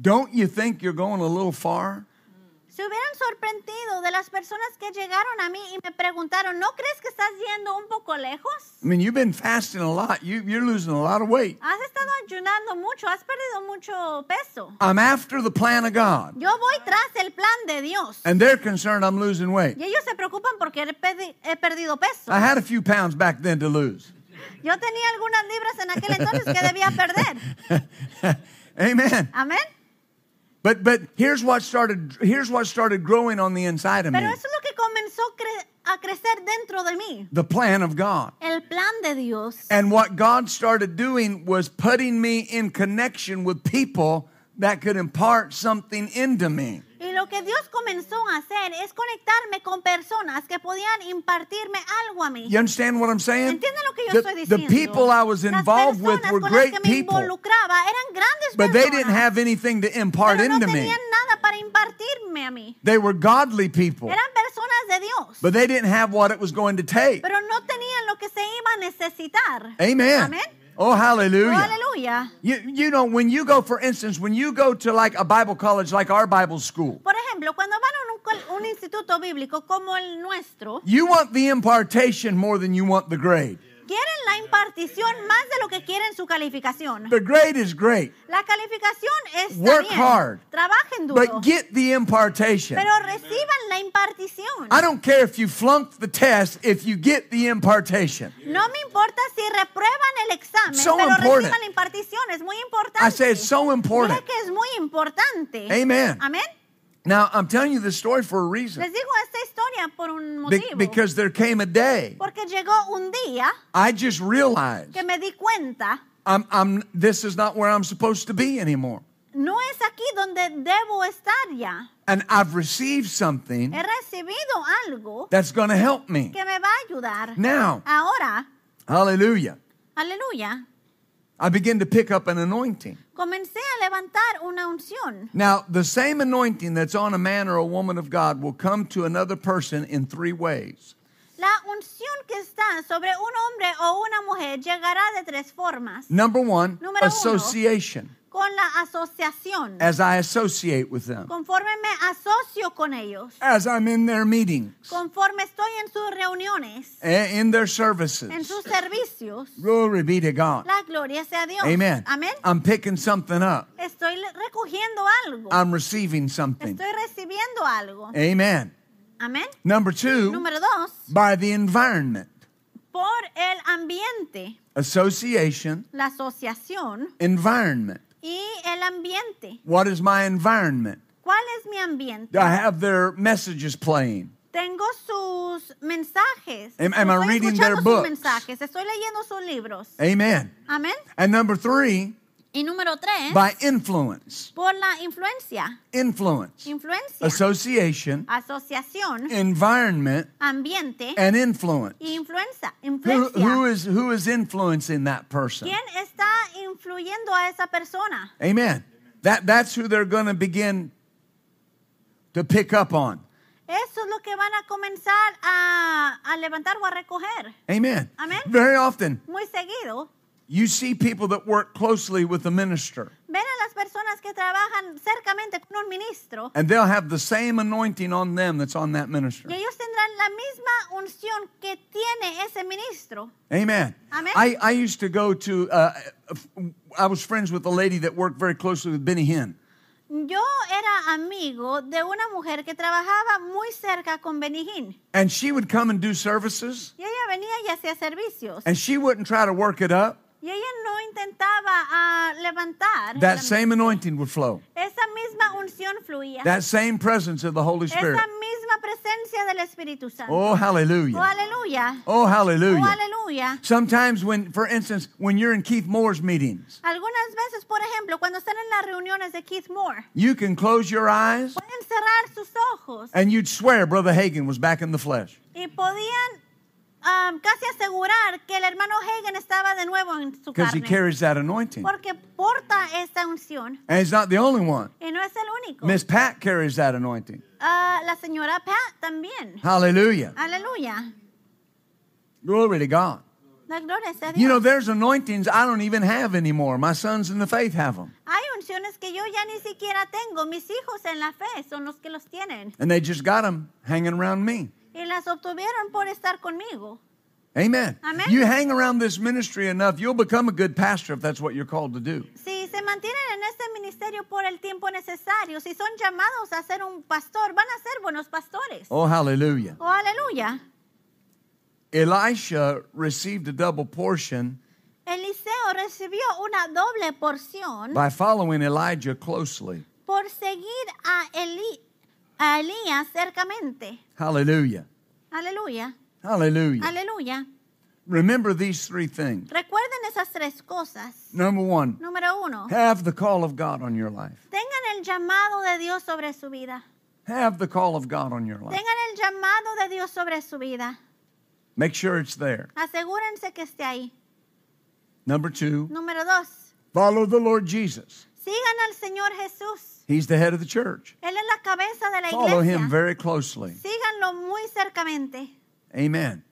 Don't you think you're going a little far? Se hubieran sorprendido de las personas que llegaron a mí y me preguntaron, ¿no crees que estás yendo un poco lejos? I mean, you've been fasting a lot. You, you're losing a lot of weight. Has estado ayunando mucho, has perdido mucho peso. I'm after the plan of God. Yo voy tras el plan de Dios. And they're concerned I'm losing weight. Y ellos se preocupan porque he perdi- he perdido peso. I had a few pounds back then to lose. Yo tenía algunas libras en aquel entonces que debía perder. [LAUGHS] Amen. Amén. But but here's what started here's what started growing on the inside of me. Eso es lo que comenzó cre- a crecer dentro de mí. The plan of God. El plan de Dios. And what God started doing was putting me in connection with people that could impart something into me. Y lo que Dios comenzó a hacer es conectarme con personas que podían impartirme algo a mí. You understand what I'm saying? ¿Entienden lo que yo The, estoy the diciendo? people I was involved with were great people, eran grandes but they didn't have anything to impart pero no into me. tenían nada para impartirme a mí. They were godly people, Eran personas de Dios, but they didn't have what it was going to take. pero no tenían lo que se iba a necesitar. Amen. Amén. Oh, Oh, hallelujah. You, you know, when you go, for instance, when you go to like a Bible college, like our Bible school, Por ejemplo, cuando van a un, un instituto bíblico como el nuestro, you want the impartation more than you want the grade. Quieren la impartición más de lo que quieren su calificación. The grade is great, La calificación es Work bien. hard. Trabajen duro. but get the impartation. pero reciban la impartición. I don't care if you flunked the test, if you get the impartation. No me importa si reprueban el examen, So pero important. reciban la impartición. Es muy importante. I say it's so important. Dije que es muy importante. Amen. Amén. Now, I'm telling you this story for a reason. Les digo esta historia por un Be- because there came a day Porque llegó un día I just realized que me di cuenta, I'm, I'm, this is not where I'm supposed to be anymore. no es aquí donde debo estar ya. And I've received something He recibido algo that's going to help me. que me va a ayudar. Now, Ahora, hallelujah. Aleluya. I begin to pick up an anointing. Comencé a levantar una unción. Now, the same anointing that's on a man or a woman of God will come to another person in three ways. La unción que está sobre un hombre o una mujer llegará de tres formas. Number one, Número uno. Con la asociación. as I associate with them, Conforme me asocio con ellos. as I'm in their meetings, Conforme estoy en sus reuniones. eh, in their services. En sus servicios. Glory be to God. La gloria sea a Dios. Amen. Amén. I'm picking something up. Estoy recogiendo algo. I'm receiving something. Estoy recibiendo algo. Amen. Amén. Number two, Número dos, by the environment. por el ambiente, Association, la asociación environment. Y el ambiente. What is my environment? ¿Cuál es mi ambiente? I have their messages playing. Tengo sus mensajes. Am- am I reading their sus books? mensajes. Estoy leyendo sus libros. Amen. Amén. And number three, Y número tres, by influence. por la influencia. Influence. Influencia. Association, Asociación, environment, ambiente and influence. y influencia. Who, influencia. who is who is influencing that person? ¿Quién está influyendo a esa persona? Amen. That that's who they're going to begin to pick up on. Eso es lo que van a comenzar a, a levantar o a recoger. Amen. Amen. Very often Muy seguido, you see people that work closely with the minister ven a las personas que trabajan cercamente con un ministro and they'll have the same anointing on them that's on that minister. y ellos tendrán la misma unción que tiene ese ministro. Amen. Amen. I, I used to go to, uh, I was friends with a lady that worked very closely with Benny Hinn. Yo era amigo de una mujer que trabajaba muy cerca con Benny Hinn And she would come and do services, y ella venía y hacía servicios and she wouldn't try to work it up. Y ella no intentaba ah, levantar. That same anointing would flow. esa misma unción fluía. That same presence of the Holy esa Spirit. misma presencia del Espíritu Santo. Oh, Oh, hallelujah. Oh, Oh, hallelujah. Sometimes when, for instance, when you're in Keith Moore's meetings, Algunas veces, por ejemplo, cuando están en las reuniones de Keith Moore, you can close your eyes pueden cerrar sus ojos and you'd swear Brother Hagin was back in the flesh. y podían um, casi asegurar que el hermano Hagin estaba de nuevo en su Because he carne. carries that anointing. Porque porta esta unción And he's not the only one. y no es el único. Miss Pat carries that anointing. Ah, la señora Pat también. Hallelujah. Aleluya. Glory to God. La gloria sea a Dios. You know, there's anointings I don't even have anymore. My sons in the faith have them. Hay unciones que yo ya ni siquiera tengo. Mis hijos en la fe son los que los tienen. And they just got them hanging around me. Y las obtuvieron por estar conmigo. Amen. Amen. You hang around this ministry enough, you'll become a good pastor if that's what you're called to do. Si se mantienen en este ministerio por el tiempo necesario, si son llamados a ser un pastor, van a ser buenos pastores. Oh, hallelujah. Oh, aleluya. Elisha received a double portion Eliseo recibió una doble porción by following Elijah closely. por seguir a, Eli- a Elías cercamente. Hallelujah. Aleluya. Hallelujah. Aleluya. Remember these three things. Recuerden esas tres cosas. Number one, Número uno, have the call of God on your life. tengan el llamado de Dios sobre su vida. Have the call of God on your life. Tengan el llamado de Dios sobre su vida. Make sure it's there. Asegúrense que esté ahí. Number two, Número dos, follow the Lord Jesus. sigan al Señor Jesús. He's the head of the church. Él es la cabeza de la Follow him very closely. Síganlo muy cercamente. Amen.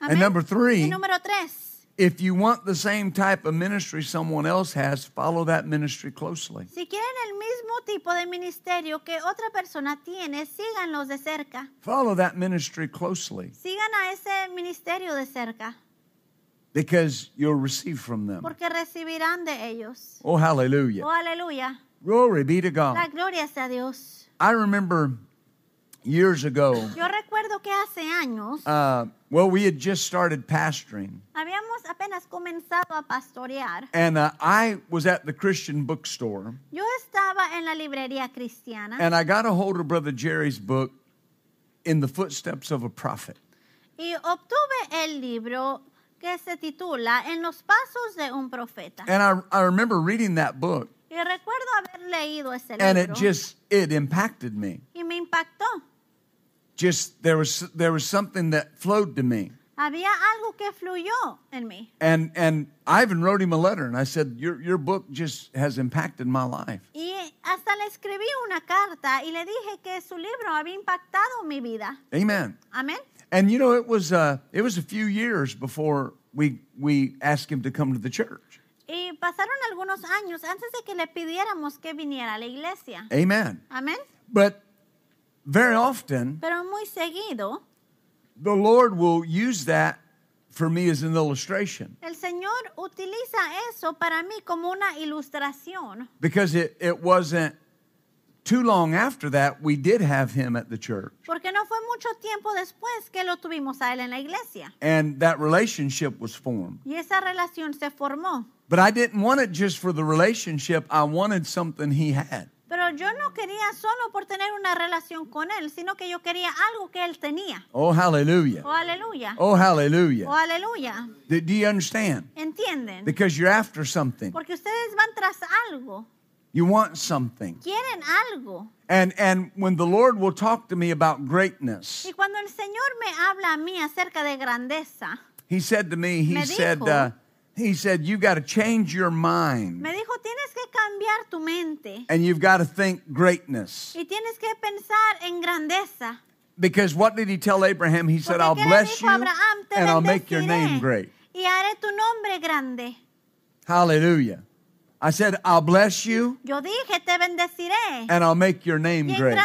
And number three, y número tres, if you want the same type of ministry someone else has, follow that ministry closely. si quieren el mismo tipo de ministerio que otra persona tiene, síganlos de cerca. Follow that ministry closely Sigan a ese ministerio de cerca, because you'll receive from them. porque recibirán de ellos. Oh, hallelujah. Oh, aleluya. Glory be to La God. gloria sea a Dios. I remember years ago, Yo recuerdo que hace años uh, well, we had just started pastoring, habíamos apenas comenzado a pastorear. and uh, I was at the Christian bookstore, Yo estaba en la librería cristiana and I got a hold of Brother Jerry's book, In the Footsteps of a Prophet. y obtuve el libro que se titula En los pasos de un profeta. And I, I remember reading that book, Y recuerdo haber leído ese and it libro just it impacted me. y me impactó. Just there was there was something that flowed to me. Había algo que fluyó en mí. And and I even wrote him a letter and I said, Your your book just has impacted my life. Y hasta le escribí una carta y le dije que su libro había impactado mi vida. Amen. Amén. And you know, it was uh it was a few years before we we asked him to come to the church. Y pasaron algunos años antes de que le pidiéramos que viniera a la iglesia. Amen. Amén. But very often Pero muy seguido, the Lord will use that for me as an illustration el Señor utiliza eso para mí como una ilustración. because it, it wasn't too long after that we did have him at the church. Porque no fue mucho tiempo después que lo tuvimos a él en la iglesia. And that relationship was formed. Y esa relación se formó. But I didn't want it just for the relationship, I wanted something he had. Pero yo no quería solo por tener una relación con él, sino que yo quería algo que él tenía. Oh, hallelujah. Oh, aleluya. Oh, hallelujah. Oh, aleluya. Do, do you understand? ¿Entienden? Because you're after something. Porque ustedes van tras algo. You want something. Quieren algo. And and when the Lord will talk to me about greatness, Y cuando el Señor me habla a mí acerca de grandeza, he said to me, he Me said, dijo- uh, he said, you got to change your mind me dijo, tienes que cambiar tu mente and you've got to think greatness. y tienes que pensar en grandeza. Because what did he tell Abraham? He said, I'll bless you Abraham? And I'll make your name great. Y haré tu nombre grande. Hallelujah. I said, I'll bless you Yo dije, te bendeciré and I'll make your name y great.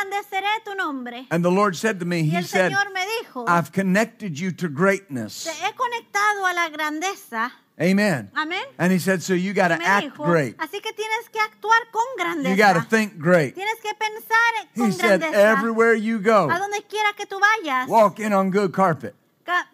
tu nombre. And the Lord said to me, He said, me dijo, I've connected you to greatness. te he conectado a la grandeza. Amen. Amén. And He said, So you got to act dijo, great. así que tienes que actuar con You got to think great. Tienes que pensar He con said, grandeza. Everywhere you go, A donde quiera que tú vayas, walk in on good carpet ca-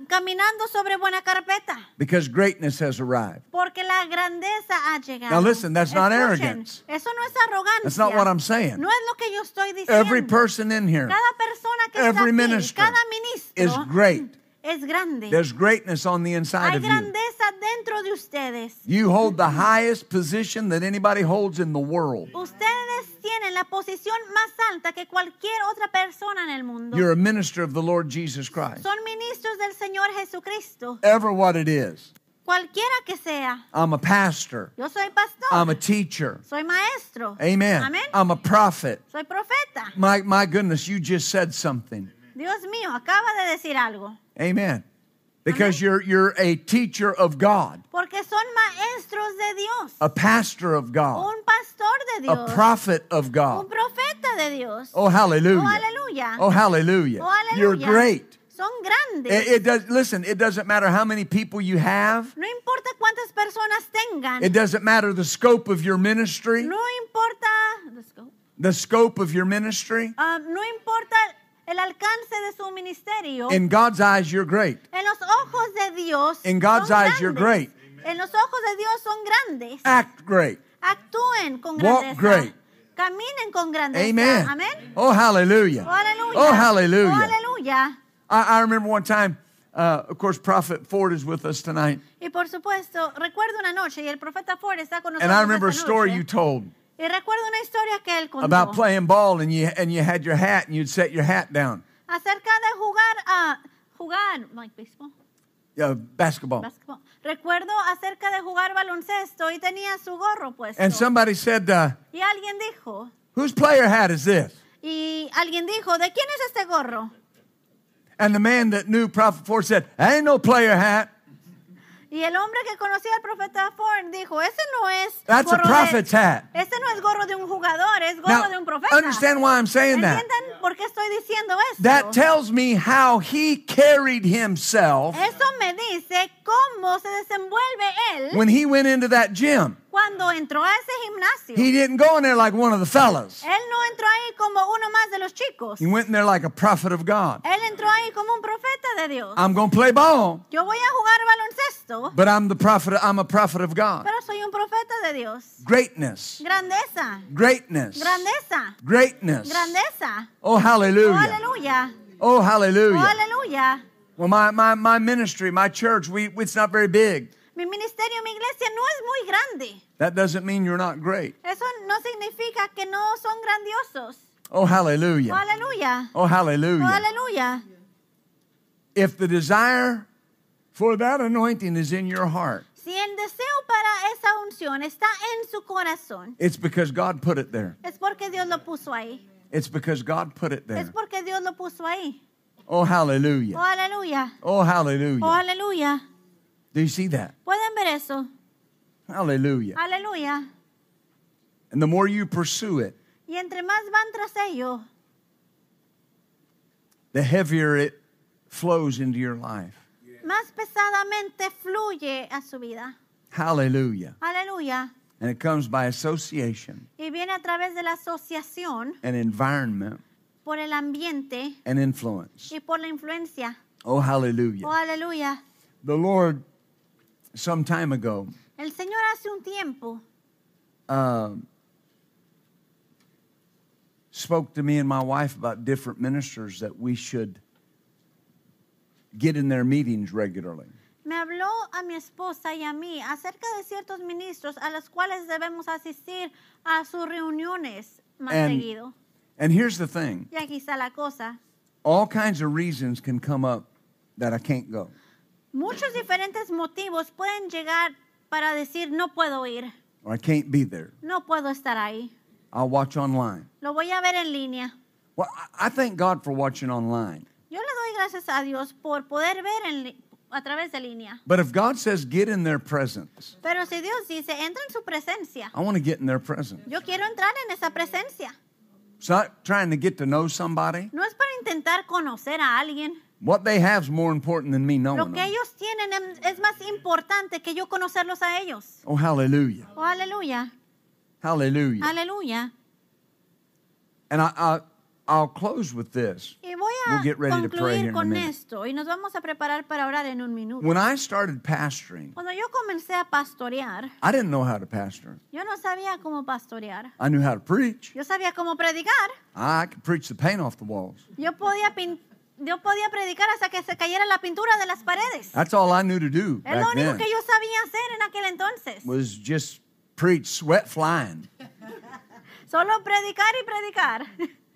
caminando sobre buena carpeta. because greatness has arrived. Porque la grandeza ha llegado. Now listen, that's not Escuchen, arrogance. Eso no es arrogancia. That's not what I'm saying. No es lo que yo estoy diciendo. Every person in here cada persona que every está aquí, minister cada ministro is great. Es grande. There's greatness on the inside Hay of you. grandeza dentro de ustedes. You hold the highest position that anybody holds in the world. Ustedes tienen la posición más alta que cualquier otra persona en el mundo. You're a minister of the Lord Jesus Christ. Son ministros del Señor Jesucristo. Ever what it is. Cualquiera que sea. I'm a pastor. Yo soy pastor. I'm a teacher. soy maestro. Amen. Amén. I'm a prophet. soy profeta. My, my goodness, you just said something. Dios mío, acaba de decir algo. Amen. Because you're, you're a teacher of God, Porque son maestros de Dios. a pastor of God, Un pastor de a prophet of Un God. profeta de Dios. Oh, hallelujah. Oh, aleluya. Oh, hallelujah. Oh, You're great. Son grandes. It, it does, listen, it doesn't matter how many people you have. no importa cuántas personas tengan. It doesn't matter the scope of your ministry, no importa. let's go. the scope of your ministry. Ah, no importa el alcance de su ministerio. In God's eyes, you're great. en los ojos de Dios. In God's son eyes, you're grandes. great. En los ojos de Dios son grandes. Act great. Actúen con Walk grandeza. great. Caminen con grandeza. Amen. Amén. Oh, hallelujah. Oh, aleluya. Oh, hallelujah. Oh, aleluya. I, I remember one time, uh, of course, Prophet Ford is with us tonight. Y por supuesto, recuerdo una noche y el profeta Ford está con nosotros. And I remember a story you told Y recuerdo una historia que él contó about playing ball and you, and you had your hat and you'd set your hat down. acerca de jugar a jugar like baseball, Uh, basketball. basketball. Recuerdo acerca de jugar baloncesto y tenía su gorro puesto. And somebody said, uh, y alguien dijo, Whose player hat is this? y alguien dijo, ¿de quién es este gorro? And the man that knew Prophet Ford said, "I Ain't no player hat. Y el hombre que conocía al profeta Ford dijo, ese no es That's a prophet's de, hat. Ese no es gorro de un jugador, es gorro de un Now, profeta. understand why I'm saying that. ¿Entienden por qué estoy diciendo esto? That tells me how he carried himself Eso me dice cómo se desenvuelve él when he went into that gym. Cuando entró a ese gimnasio. He didn't go in there like one of the fellas. él no entró ahí como uno más de los chicos. He went in there like a prophet of God. Él entró ahí como un profeta de Dios. I'm going to play ball, Yo voy a jugar baloncesto, but I'm the prophet. I'm a prophet of God. pero soy un profeta de Dios. Greatness, Grandeza, greatness, grandeza, greatness. grandeza. Oh, oh, oh, hallelujah. aleluya. Oh, Oh, hallelujah. aleluya. Well, my, my, my ministry, my church, we, it's not very big. Mi ministerio, mi iglesia no es muy grande. That doesn't mean you're not great. Eso no significa que no son grandiosos. Oh, hallelujah. aleluya. Oh, Oh, hallelujah. If the desire For that anointing is in your heart. Si el deseo para esa unción está en su corazón, It's because God put it there. es porque Dios lo puso ahí. It's because God put it there. Es porque Dios lo puso ahí. Oh, oh, oh, hallelujah. Oh, Oh, hallelujah. Do you see that? ¿Pueden ver eso? Hallelujah. Aleluya. And the more you pursue it, Y entre más van tras ello, the heavier it flows into your life. más pesadamente fluye a su vida. Hallelujah. Aleluya. And it comes by association Y viene a través de la asociación and environment por el ambiente and influence. y por la influencia. Oh, hallelujah. Oh, aleluya. The Lord, some time ago, El Señor hace un tiempo um, spoke to me and my wife about different ministers that we should get in their meetings regularly. me habló a mi esposa y a mí acerca de ciertos ministros a los cuales debemos asistir a sus reuniones más And- seguido. And here's the thing Y aquí está la cosa. all kinds of reasons can come up that I can't go. Muchos diferentes motivos pueden llegar para decir no puedo ir, or I can't be there. no puedo estar ahí. I'll watch online. Lo voy a ver en línea. Well, I- thank God for watching online. Yo le doy gracias a Dios por poder ver en a través de línea. But if God says get in their presence, Pero si Dios dice, entra en su presencia, I want to get in their presence. yo quiero entrar en esa presencia. It's not trying to get to know somebody. No es para intentar conocer a alguien. What they have is more important than me Lo que them. ellos tienen es más importante que yo conocerlos a ellos. Oh, hallelujah. Oh, aleluya, Hallelujah. aleluya. And I, I, I'll close with this. Y voy We'll a get ready to pray here in concluir a con minute. esto y nos vamos a preparar para orar en un minuto. When I started pastoring, Cuando yo comencé a pastorear, I didn't know how to pastor. yo no sabía cómo pastorear. I knew how to preach. Yo sabía cómo predicar. I could preach the paint off the walls. Yo podía, pin- yo podía predicar hasta que se cayera la pintura de las paredes. That's all I knew to do Es lo único then. que yo sabía hacer en aquel entonces. Was just preach, sweat flying. [LAUGHS] Solo predicar y predicar.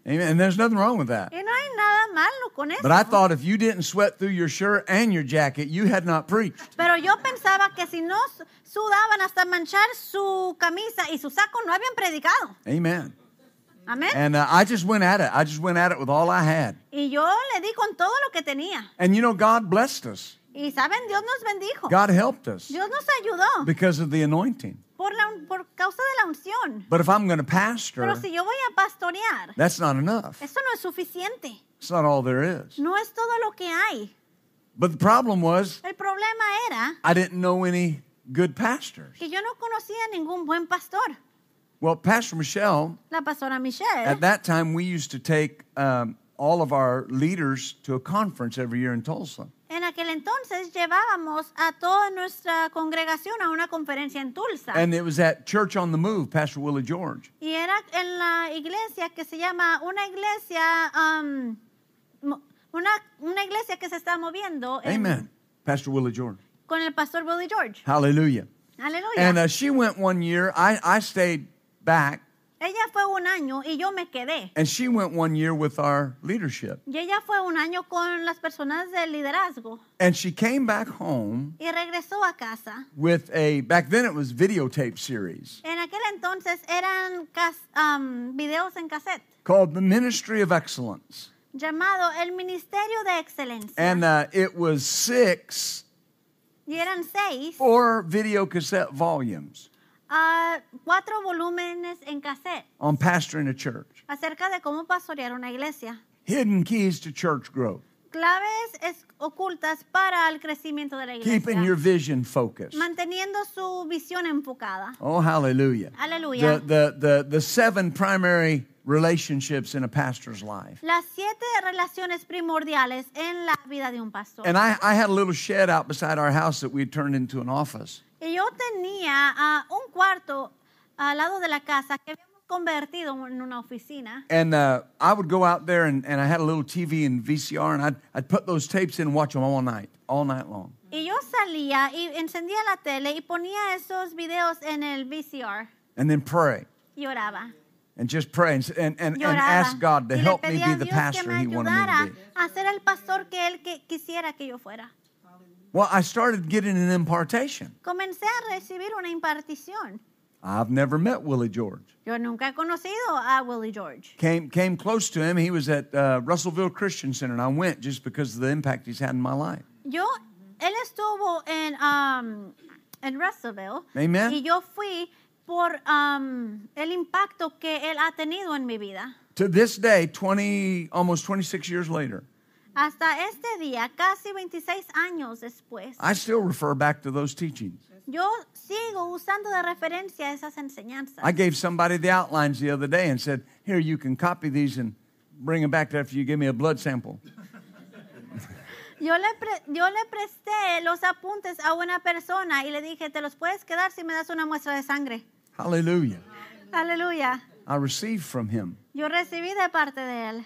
Amen. And there's nothing wrong with that. Y no hay nada malo con eso. But I thought if you didn't sweat through your shirt and your jacket, you had not preached. Pero yo pensaba que si no su- sudaban hasta manchar su camisa y su saco, no habían predicado. Amen. Amén. And uh, I just went at it. I just went at it with all I had. Y yo le di con todo lo que tenía. And you know, God blessed us. Y saben, Dios nos bendijo. God helped us Dios nos ayudó because of the anointing. por, la, por causa de la unción. But if I'm going to pastor, Pero si yo voy a pastorear, that's not enough. eso no es suficiente. It's not all there is. No es todo lo que hay. But the problem was, El problema era I didn't know any good pastors. que yo no conocía ningún buen pastor. Well, Pastor Michelle, La pastora Michelle, at that time, we used to take um, all of our leaders to a conference every year in Tulsa. en aquel entonces llevábamos a toda nuestra congregación a una conferencia en Tulsa. And it was at Church on the Move, Pastor Willie George. y era en la iglesia que se llama una iglesia, um, una, una iglesia que se está moviendo en- Amen. Pastor Willie George. con el pastor Willie George. Hallelujah. Aleluya. And uh, she went one year. I, I stayed back. ella fue un año y yo me quedé. And she went one year with our leadership. Y ella fue un año con las personas del liderazgo And she came back home y regresó a casa. with a, back then it was videotape series En aquel entonces eran um, videos en cassette called The Ministry of Excellence. llamado El Ministerio de Excelencia. And uh, it was six y eran seis, four video cassette volumes ah, cuatro volúmenes en cassette on pastoring a church. acerca de cómo pastorear una iglesia. Hidden keys to church growth. Claves es- ocultas para el crecimiento de la iglesia. Keeping your vision focused. Manteniendo su visión enfocada. Oh, hallelujah. Hallelujah. The, the, the, the seven primary relationships in a pastor's life. Las siete relaciones primordiales en la vida de un pastor. And I, I had a little shed out beside our house that we had turned into an office. Y yo tenía ah, un cuarto al lado de la casa que habíamos convertido en una oficina. And uh, I would go out there and, and I had a little TV and VCR and I'd, I'd put those tapes in and watch them all night, all night long. Y yo salía y encendía la tele y ponía esos videos en el VCR And then pray y oraba. and just pray and, and, and, and ask God to help me be the pastor He wanted me to be. a ser el pastor que Él que quisiera que yo fuera. Well, I started getting an impartation. Comencé a recibir una impartición. I've never met Willie George. Yo nunca he conocido a Willie George. Came came close to him. He was at uh, Russellville Christian Center, and I went just because of the impact he's had in my life. Yo, él estuvo en, um, en Russellville. Amen. Y yo fui por um, el impacto que él ha tenido en mi vida. To this day, 20, almost 26 years later, Hasta este día, casi 26 años después, I still refer back to those teachings. yo sigo usando de referencia esas enseñanzas. I gave somebody the outlines the other day and said, Here, you can copy these and bring them back after you give me a blood sample. [LAUGHS] Yo le, pre- yo le presté los apuntes a una persona y le dije, te los puedes quedar si me das una muestra de sangre. Hallelujah. Aleluya. I received from him. Yo recibí de parte de él.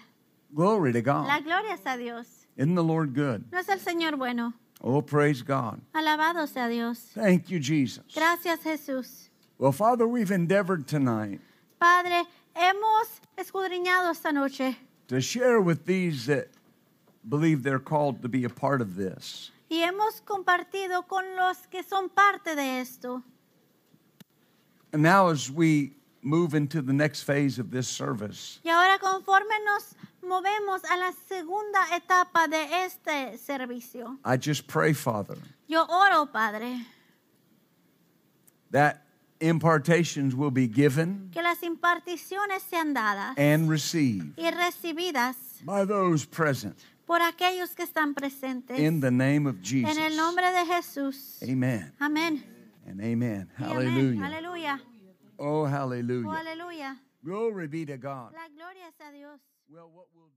Glory to God. La gloria es a Dios. Isn't the Lord good? ¿No es el Señor bueno? Oh, praise God. Alabado sea Dios. Thank you, Jesus. Gracias Jesús. Well, Father, we've endeavored tonight Padre, hemos escudriñado esta noche to share with these that believe they're called to be a part of this. y hemos compartido con los que son parte de esto. And now, as we move into the next phase of this service, Y ahora conforme nos movemos a la segunda etapa de este servicio, I just pray, Father, yo oro, Padre, that impartations will be given que las imparticiones sean dadas and received y recibidas by those present por aquellos que están presentes. in the name of Jesus. En el nombre de Jesús. Amen Amén. and amen. Amén. Hallelujah. Oh, Oh, hallelujah. Glory be to God. La gloria es a Dios. Well, what we'll.